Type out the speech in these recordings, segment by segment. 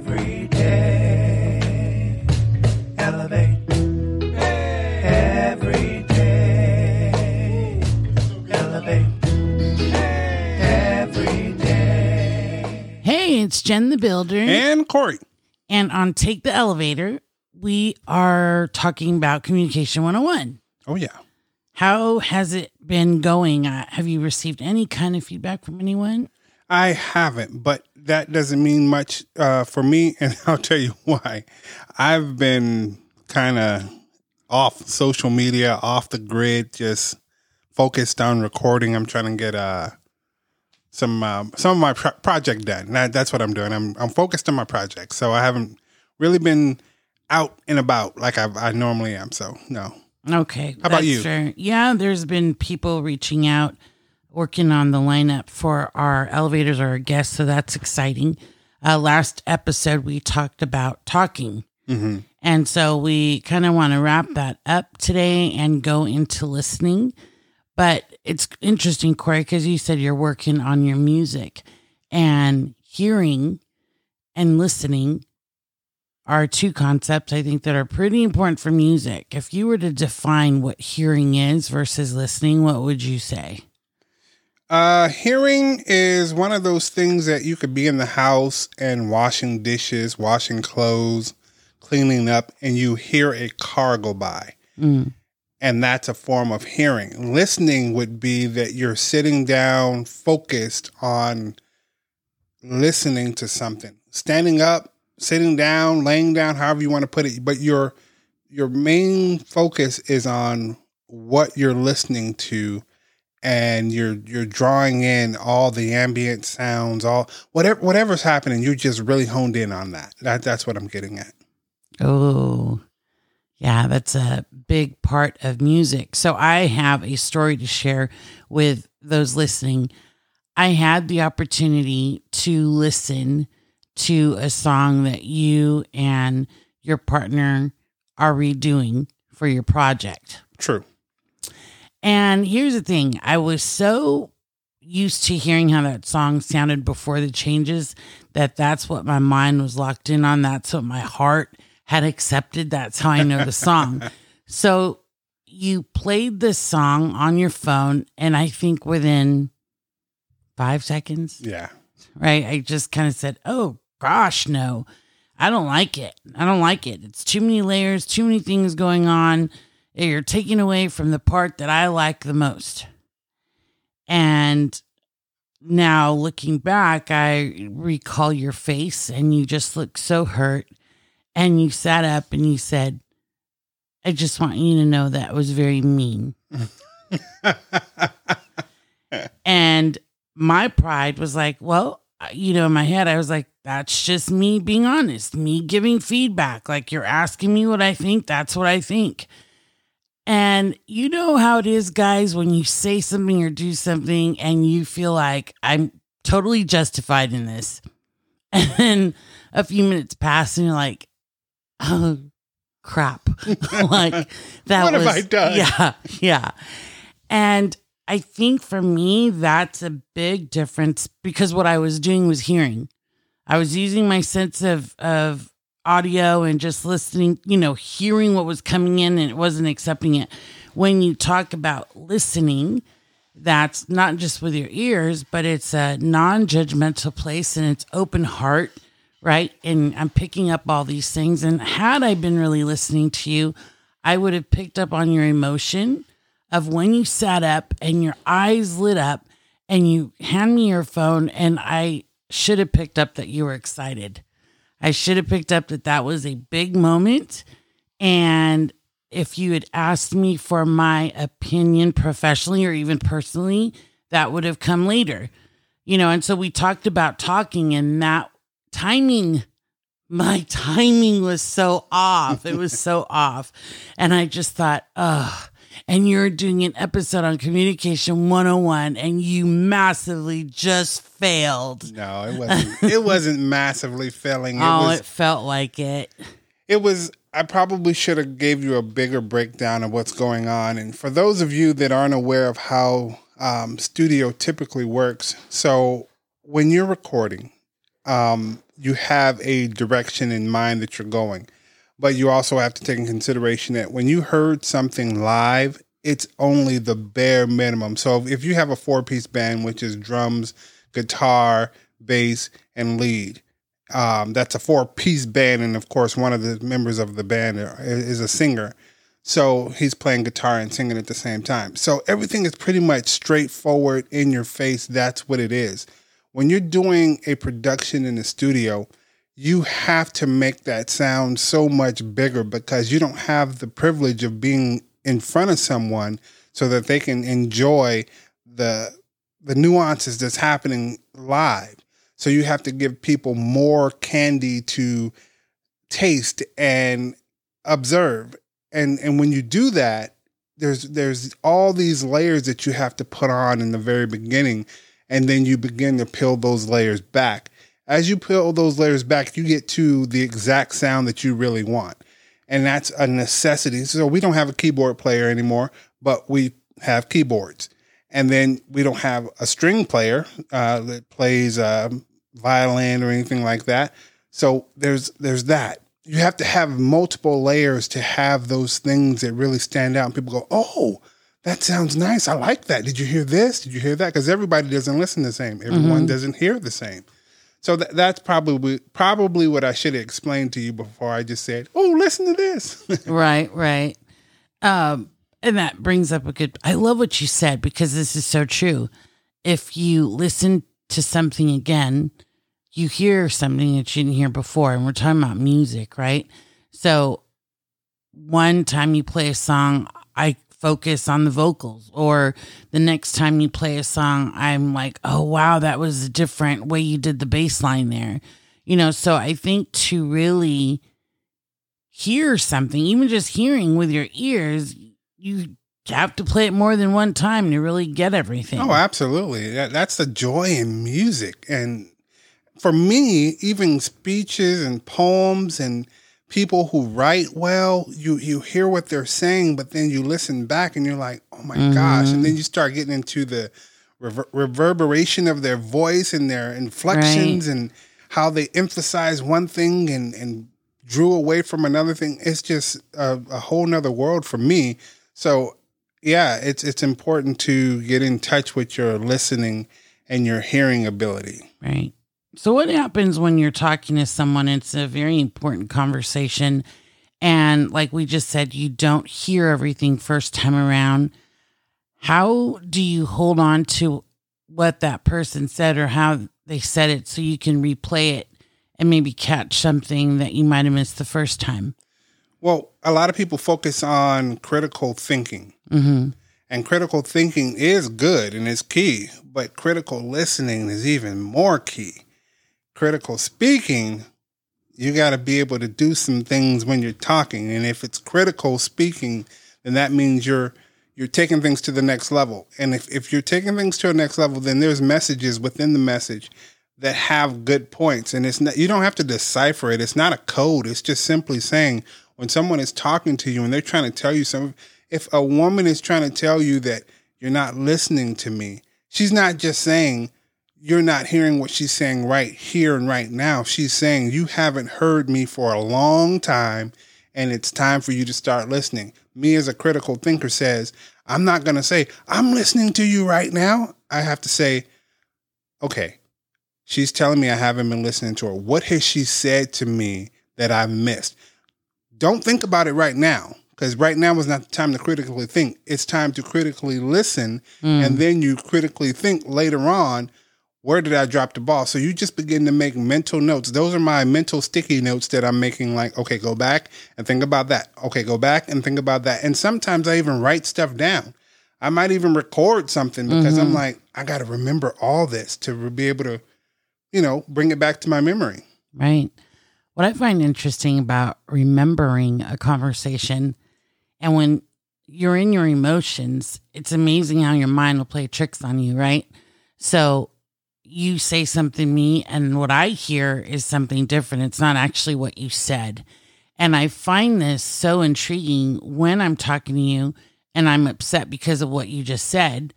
every day. Elevate every day. Elevate every day. Hey, it's Gen the Builder. And Corey. And on Take the Elevator, we are talking about Communication 101. Oh, yeah. How has it been going? Uh, have you received any kind of feedback from anyone? I haven't, but that doesn't mean much uh, for me. And I'll tell you why. I've been kind of off social media, off the grid, just focused on recording. I'm trying to get uh, some um, some of my pro- project done. That, that's what I'm doing. I'm I'm focused on my project, so I haven't really been out and about like I, I normally am. So no. Okay. How about you? fair. Yeah, there's been people reaching out, working on the lineup for our elevators or our guests. So that's exciting. Uh, last episode, we talked about talking. Mm-hmm. And so we kind of want to wrap that up today and go into listening. But it's interesting, Corey, because you said you're working on your music and hearing and listening are two concepts I think that are pretty important for music. If you were to define what hearing is versus listening, what would you say? Uh, hearing is one of those things that you could be in the house and washing dishes, washing clothes, cleaning up, and you hear a car go by. Mm. And that's a form of hearing. Listening would be that you're sitting down, focused on listening to something, standing up, sitting down, laying down, however you want to put it. But your your main focus is on what you're listening to and you're you're drawing in all the ambient sounds, all whatever whatever's happening, you're just really honed in on that. That that's what I'm getting at. Oh, yeah, that's a big part of music. So I have a story to share with those listening. I had the opportunity to listen to a song that you and your partner are redoing for your project. True. And here's the thing I was so used to hearing how that song sounded before the changes that that's what my mind was locked in on. That's what my heart had accepted. That's how I know the song. so you played this song on your phone, and I think within five seconds, Yeah. right? I just kind of said, oh gosh, no, I don't like it. I don't like it. It's too many layers, too many things going on. You're taking away from the part that I like the most. And now looking back, I recall your face and you just looked so hurt. And you sat up and you said, I just want you to know that was very mean. and my pride was like, well, you know, in my head, I was like, that's just me being honest, me giving feedback. Like you're asking me what I think, that's what I think. And you know how it is, guys, when you say something or do something and you feel like I'm totally justified in this. And then a few minutes pass and you're like, oh, crap. like that What have was, I done? Yeah. Yeah. And I think for me, that's a big difference because what I was doing was hearing. I was using my sense of, of audio and just listening, you know, hearing what was coming in and it wasn't accepting it. When you talk about listening, that's not just with your ears, but it's a non judgmental place and it's open heart, right? And I'm picking up all these things. And had I been really listening to you, I would have picked up on your emotion of when you sat up and your eyes lit up and you hand me your phone and I should have picked up that you were excited. I should have picked up that that was a big moment. And if you had asked me for my opinion professionally or even personally, that would have come later. You know, and so we talked about talking and that timing. My timing was so off. It was so off. And I just thought, oh, and you're doing an episode on communication 101 and you massively just failed. No, it wasn't. it wasn't massively failing. It oh, was. it felt like it. It was. I probably should have gave you a bigger breakdown of what's going on. And for those of you that aren't aware of how um, studio typically works, so when you're recording, um, you have a direction in mind that you're going. But you also have to take in consideration that when you heard something live, it's only the bare minimum. So if you have a four piece band, which is drums, guitar, bass, and lead, um, that's a four piece band. And of course, one of the members of the band is a singer. So he's playing guitar and singing at the same time. So everything is pretty much straightforward in your face. That's what it is. When you're doing a production in the studio, you have to make that sound so much bigger because you don't have the privilege of being in front of someone so that they can enjoy the the nuances that's happening live. So you have to give people more candy to taste and observe. And and when you do that, there's there's all these layers that you have to put on in the very beginning and then you begin to peel those layers back as you peel those layers back, you get to the exact sound that you really want. And that's a necessity. So we don't have a keyboard player anymore, but we have keyboards. And then we don't have a string player uh, that plays uh, violin or anything like that. So there's there's that. You have to have multiple layers to have those things that really stand out. And people go, "Oh, that sounds nice. I like that. Did you hear this? Did you hear that?" Because everybody doesn't listen the same. Everyone mm-hmm. doesn't hear the same. So th- that's probably probably what I should have explained to you before I just said, "Oh, listen to this." right, right. Um, and that brings up a good. I love what you said because this is so true. If you listen to something again, you hear something that you didn't hear before, and we're talking about music, right? So, one time you play a song, I focus on the vocals or the next time you play a song i'm like oh wow that was a different way you did the bass line there. You know so i think to really hear something even just hearing with your ears you have to play it more than one time to really get everything. Oh absolutely. That, that's the joy in music. And for me even speeches and poems and people who write well, you you hear what they're saying, but then you listen back and you're like, oh my mm-hmm. gosh, and then you start getting into the rever- reverberation of their voice and their inflections right. and how they emphasize one thing and and drew away from another thing. It's just a, a whole nother world for me. So yeah, it's it's important to get in touch with your listening and your hearing ability. Right. So, what happens when you're talking to someone? It's a very important conversation. And like we just said, you don't hear everything first time around. How do you hold on to what that person said or how they said it so you can replay it and maybe catch something that you might have missed the first time? Well, a lot of people focus on critical thinking. Mm-hmm. And critical thinking is good and is key, but critical listening is even more key critical speaking, you got to be able to do some things when you're talking. And if it's critical speaking, then that means you're you're taking things to the next level. And if, if you're taking things to a next level, then there's messages within the message that have good points. And it's not you don't have to decipher it. It's not a code. It's just simply saying when someone is talking to you and they're trying to tell you something, if a woman is trying to tell you that you're not listening to me, she's not just saying you're not hearing what she's saying right here and right now. She's saying, You haven't heard me for a long time, and it's time for you to start listening. Me, as a critical thinker, says, I'm not going to say, I'm listening to you right now. I have to say, Okay, she's telling me I haven't been listening to her. What has she said to me that I've missed? Don't think about it right now because right now is not the time to critically think. It's time to critically listen, mm. and then you critically think later on where did I drop the ball? So you just begin to make mental notes. Those are my mental sticky notes that I'm making like, okay, go back and think about that. Okay, go back and think about that. And sometimes I even write stuff down. I might even record something because mm-hmm. I'm like, I got to remember all this to be able to, you know, bring it back to my memory. Right. What I find interesting about remembering a conversation and when you're in your emotions, it's amazing how your mind will play tricks on you, right? So you say something to me and what I hear is something different. It's not actually what you said. And I find this so intriguing when I'm talking to you and I'm upset because of what you just said.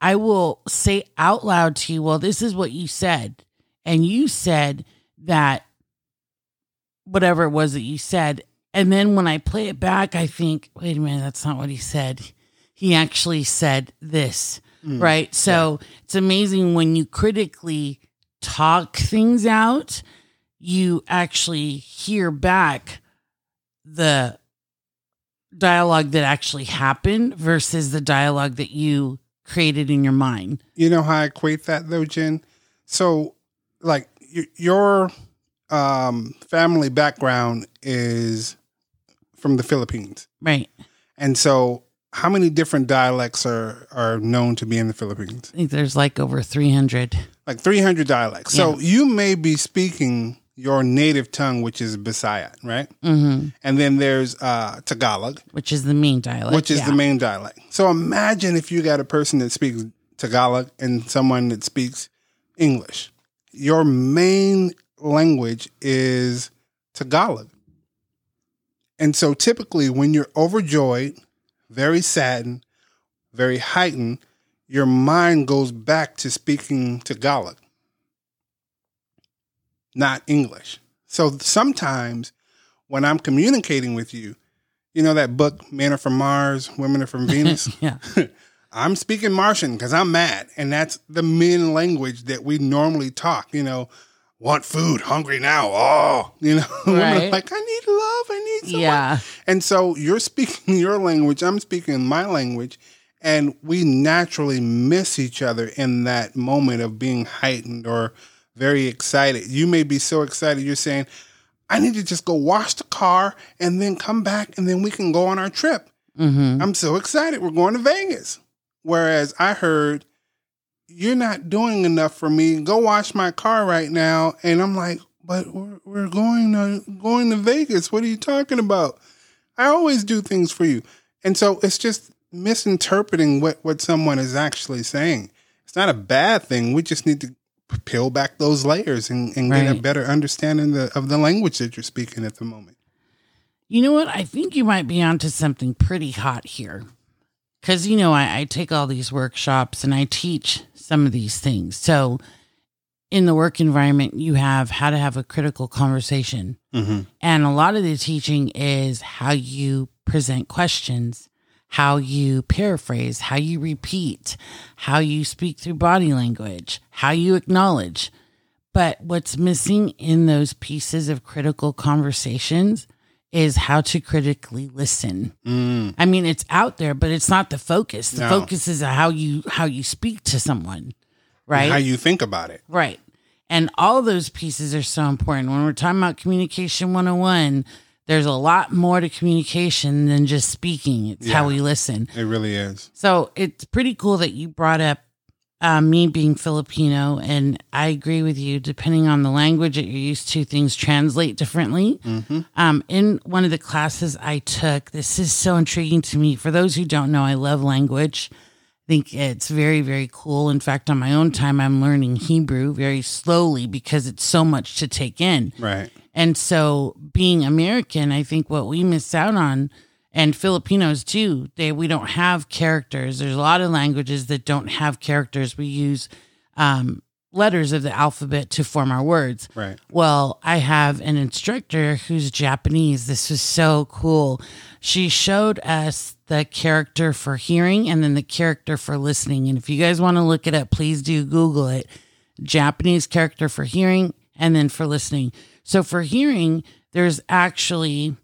I will say out loud to you, Well, this is what you said. And you said that whatever it was that you said. And then when I play it back, I think, wait a minute, that's not what he said. He actually said this, right? So it's amazing when you critically talk things out, you actually hear back the dialogue that actually happened versus the dialogue that you created in your mind. You know how I equate that though, Jen? So, like your um, family background is from the Philippines, Right. and so how many different dialects are are known to be in the Philippines? I think there's like over 300. Like three hundred dialects. So you may be speaking your native tongue, which is Bisaya, right? hmm And then there's uh, Tagalog, Which is the main dialect. which is yeah. the main dialect. So imagine if you got a person that speaks Tagalog and someone that speaks English. Your main language is Tagalog. And so typically when you're overjoyed, very saddened, very heightened, your mind goes back to speaking to Tagalog, not English. So sometimes when I'm communicating with you, you know that book, Men Are From Mars, Women Are From Venus? Yeah. I'm speaking Martian because I'm mad. And that's the men language that we normally talk, you know, want food, hungry now. Oh, you know, Right. like, I need love. I need someone. Yeah. And so you're speaking your language, I'm speaking my language, and we naturally miss each other in that moment of being heightened or very excited. You may be so excited, you're saying, I need to just go wash the car and then come back and then we can go on our trip. hmm I'm so excited. We're going to Vegas. Whereas I heard, you're not doing enough for me. Go wash my car right now. And I'm like, but we're, we're going to going to Vegas. What are you talking about? I always do things for you. And so it's just misinterpreting what, what someone is actually saying. It's not a bad thing. We just need to peel back those layers and, and get a better understanding the, of the language that you're speaking at the moment. You know what? I think you might be onto something pretty hot here. Because, you know, I, I take all these workshops and I teach some of these things. So, in the work environment, you have how to have a critical conversation. Mm-hmm. And a lot of the teaching is how you present questions, how you paraphrase, how you repeat, how you speak through body language, how you acknowledge. But what's missing in those pieces of critical conversations is how to critically listen. Mm. I mean, it's out there, but it's not the focus. The No. focus is how you how you speak to someone, right? How you think about it. Right. And all those pieces are so important. When we're talking about communication 101, there's a lot more to communication than just speaking. It's how we listen. It really is. So it's pretty cool that you brought up uh, me being Filipino. And I agree with you. Depending on the language that you're used to, things translate differently. Mm-hmm. Um, in one of the classes I took, this is so intriguing to me. For those who don't know, I love language. I think it's very, very cool. In fact, on my own time, I'm learning Hebrew very slowly because it's so much to take in. Right. And so, being American, I think what we miss out on, and Filipinos too, they we don't have characters. There's a lot of languages that don't have characters. We use um, letters of the alphabet to form our words. Right. Well, I have an instructor who's Japanese. This was so cool. She showed us the character for hearing and then the character for listening. And if you guys want to look it up, please do Google it. Japanese character for hearing and then for listening. So for hearing, there's actually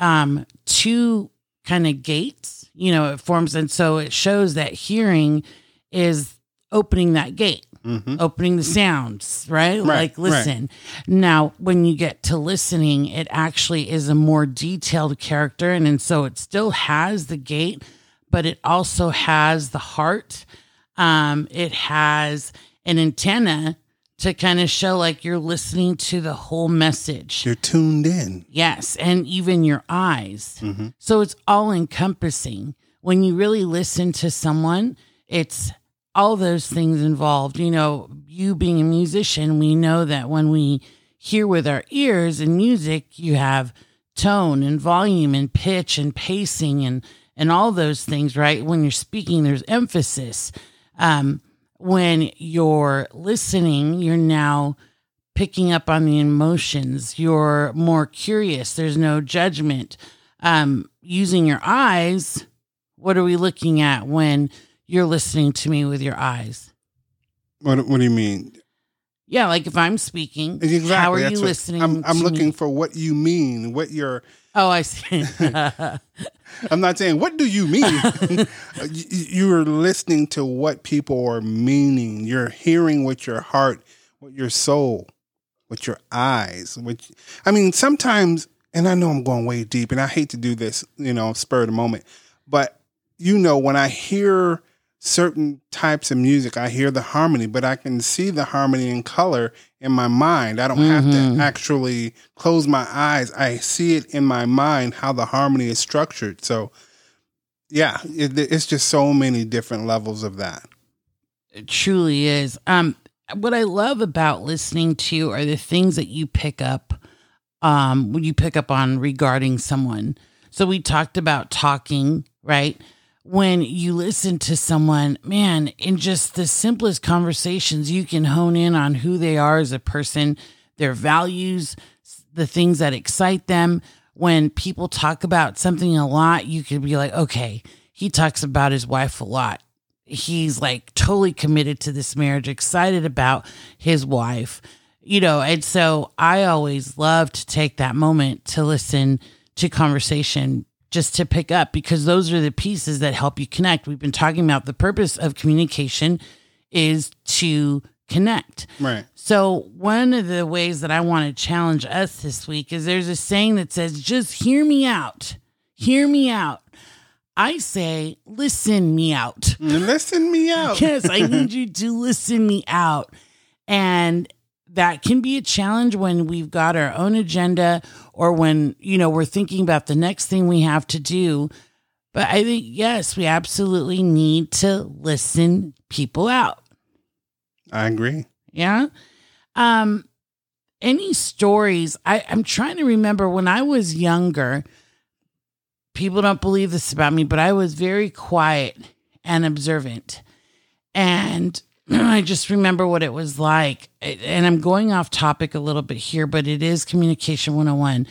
um two kind of gates, you know, it forms and so it shows that hearing is opening that gate Mm-hmm. opening the sounds, right? Right, like right. listen. Now, when you get to listening, it actually is a more detailed character. And, and so it still has the gate, but it also has the heart. Um, it has an antenna to kind of show like you're listening to the whole message. You're tuned in. Yes, and even your eyes. Mm-hmm. So it's all encompassing. When you really listen to someone, it's all those things involved. You know, you being a musician, we know that when we hear with our ears in music, you have tone and volume and pitch and pacing and and all those things, right? When you're speaking, there's emphasis. Um, when you're listening, you're now picking up on the emotions. You're more curious. There's no judgment. Um, using your eyes, what are we looking at when you're listening to me with your eyes? What, what do you mean? Yeah, like if I'm speaking, Exactly. how are that's you listening? I'm, I'm looking me? for what you mean. What you're. Oh, I see. I'm not saying what do you mean. you, you're listening to what people are meaning. You're hearing with your heart, with your soul, with your eyes. Which I mean, sometimes, and I know I'm going way deep, and I hate to do this, you know, spur of the moment, but you know, when I hear certain types of music, I hear the harmony, but I can see the harmony in color in my mind. I don't have Mhm. to actually close my eyes. I see it in my mind how the harmony is structured. So, yeah, it, it's just so many different levels of that. It truly is. Um, what I love about listening to are the things that you pick up, um, when you pick up on regarding someone. So we talked about talking, right? When you listen to someone, man, in just the simplest conversations, you can hone in on who they are as a person, their values, the things that excite them. When people talk about something a lot, you could be like, okay, he talks about his wife a lot he's like totally committed to this marriage, excited about his wife, you know. And so I always love to take that moment to listen to conversation just to pick up because those are the pieces that help you connect. We've been talking about the purpose of communication is to connect. Right. So, one of the ways that I want to challenge us this week is there's a saying that says, just hear me out. Hear me out. I say, listen me out. Listen me out. Yes, I need you to listen me out. And that can be a challenge when we've got our own agenda or when, you know, we're thinking about the next thing we have to do. But I think, yes, we absolutely need to listen people out. I agree. Yeah. Um, any stories? I, I'm trying to remember when I was younger. People don't believe this about me, but I was very quiet and observant. And I just remember what it was like. And I'm going off topic a little bit here, but it is Communication 101.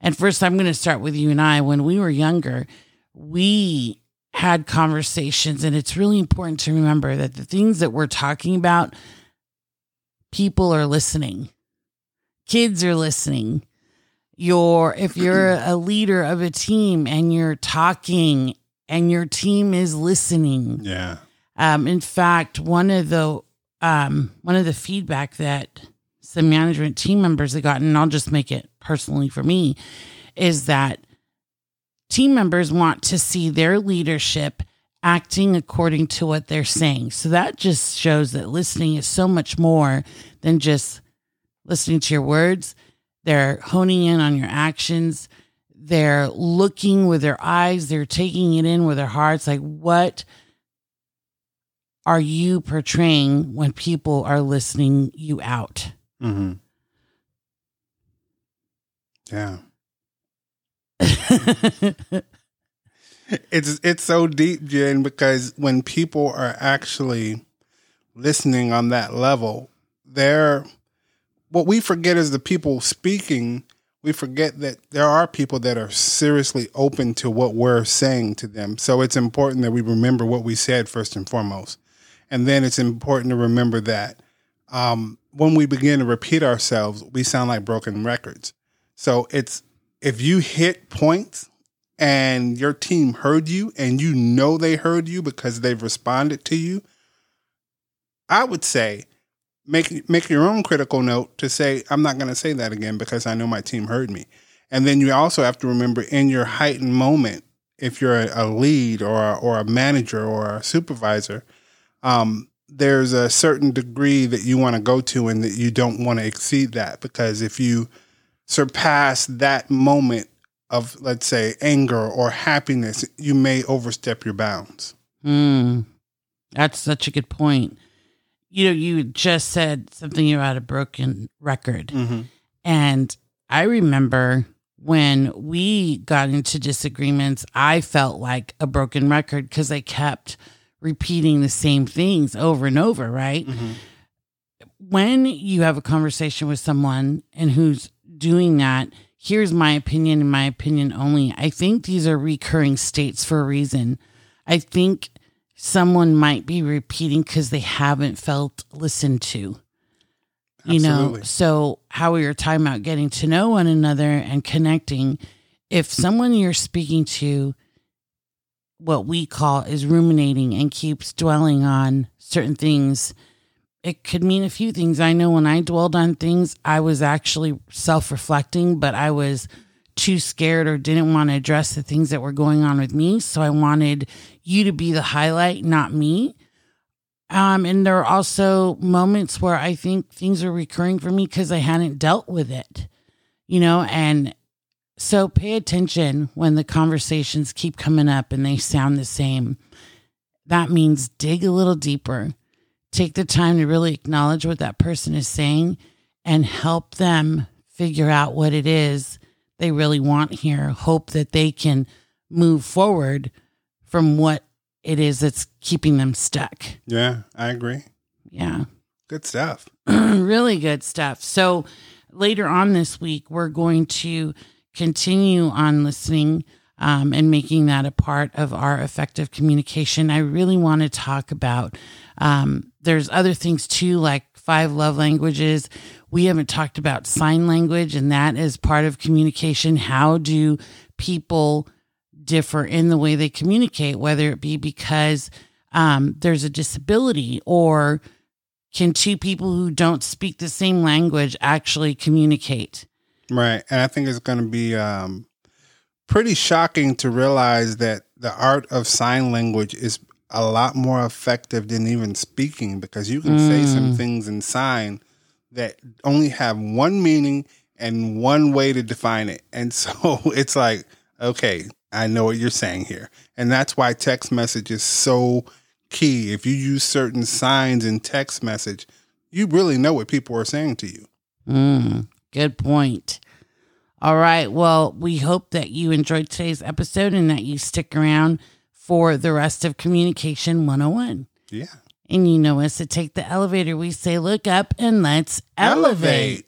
And first, I'm going to start with you and I. When we were younger, we had conversations, and it's really important to remember that the things that we're talking about, people are listening, kids are listening. You're, if you're a leader of a team and you're talking and your team is listening, Yeah. Um, in fact, one of the um, one of the feedback that some management team members have gotten, and I'll just make it personally for me, is that team members want to see their leadership acting according to what they're saying. So that just shows that listening is so much more than just listening to your words. They're honing in on your actions. They're looking with their eyes. They're taking it in with their hearts. Like, what are you portraying when people are listening you out? Mm-hmm. Yeah. It's it's so deep, Jen, because when people are actually listening on that level, they're what we forget is the people speaking. We forget that there are people that are seriously open to what we're saying to them. So it's important that we remember what we said first and foremost, and then it's important to remember that um, when we begin to repeat ourselves, we sound like broken records. So it's if you hit points and your team heard you and you know they heard you because they've responded to you, I would say make make your own critical note to say I'm not going to say that again because I know my team heard me. And then you also have to remember in your heightened moment, if you're a, a lead or a, or a manager or a supervisor, um, there's a certain degree that you want to go to and that you don't want to exceed that because if you surpass that moment of let's say anger or happiness, you may overstep your bounds. Mm, that's such a good point. You know, you just said something about a broken record. Mm-hmm. And I remember when we got into disagreements, I felt like a broken record because I kept repeating the same things over and over, right? Mm-hmm. when you have a conversation with someone and who's doing that, here's my opinion and my opinion only. I think these are recurring states for a reason. I think someone might be repeating because they haven't felt listened to. You know, so how we were talking about getting to know one another and connecting. If someone you're speaking to, what we call is ruminating and keeps dwelling on certain things, it could mean a few things. I know when I dwelled on things, I was actually self reflecting, but I was too scared or didn't want to address the things that were going on with me. So I wanted you to be the highlight, not me. Um, and there are also moments where I think things are recurring for me because I hadn't dealt with it, you know, and so pay attention when the conversations keep coming up and they sound the same. That means dig a little deeper. Take the time to really acknowledge what that person is saying and help them figure out what it is they really want here. Hope that they can move forward from what it is that's keeping them stuck. Yeah, I agree. Yeah. Good stuff. really good stuff. So later on this week, we're going to continue on listening um, and making that a part of our effective communication. I really want to talk about. Um, there's other things too, like five love languages. We haven't talked about sign language, and that is part of communication. How do people differ in the way they communicate, whether it be because um, there's a disability or can two people who don't speak the same language actually communicate? Right. And I think it's going to be um, pretty shocking to realize that the art of sign language is a lot more effective than even speaking because you can say some Mm. things in sign that only have one meaning and one way to define it. And so it's like, okay, I know what you're saying here. And that's why text message is so key. If you use certain signs in text message, you really know what people are saying to you. Mm, good point. All right. Well, we hope that you enjoyed today's episode and that you stick around for the rest of Communication 101. Yeah. And you know us to take the elevator. We say, look up and let's elevate.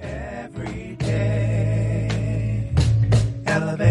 Every day, elevate. Every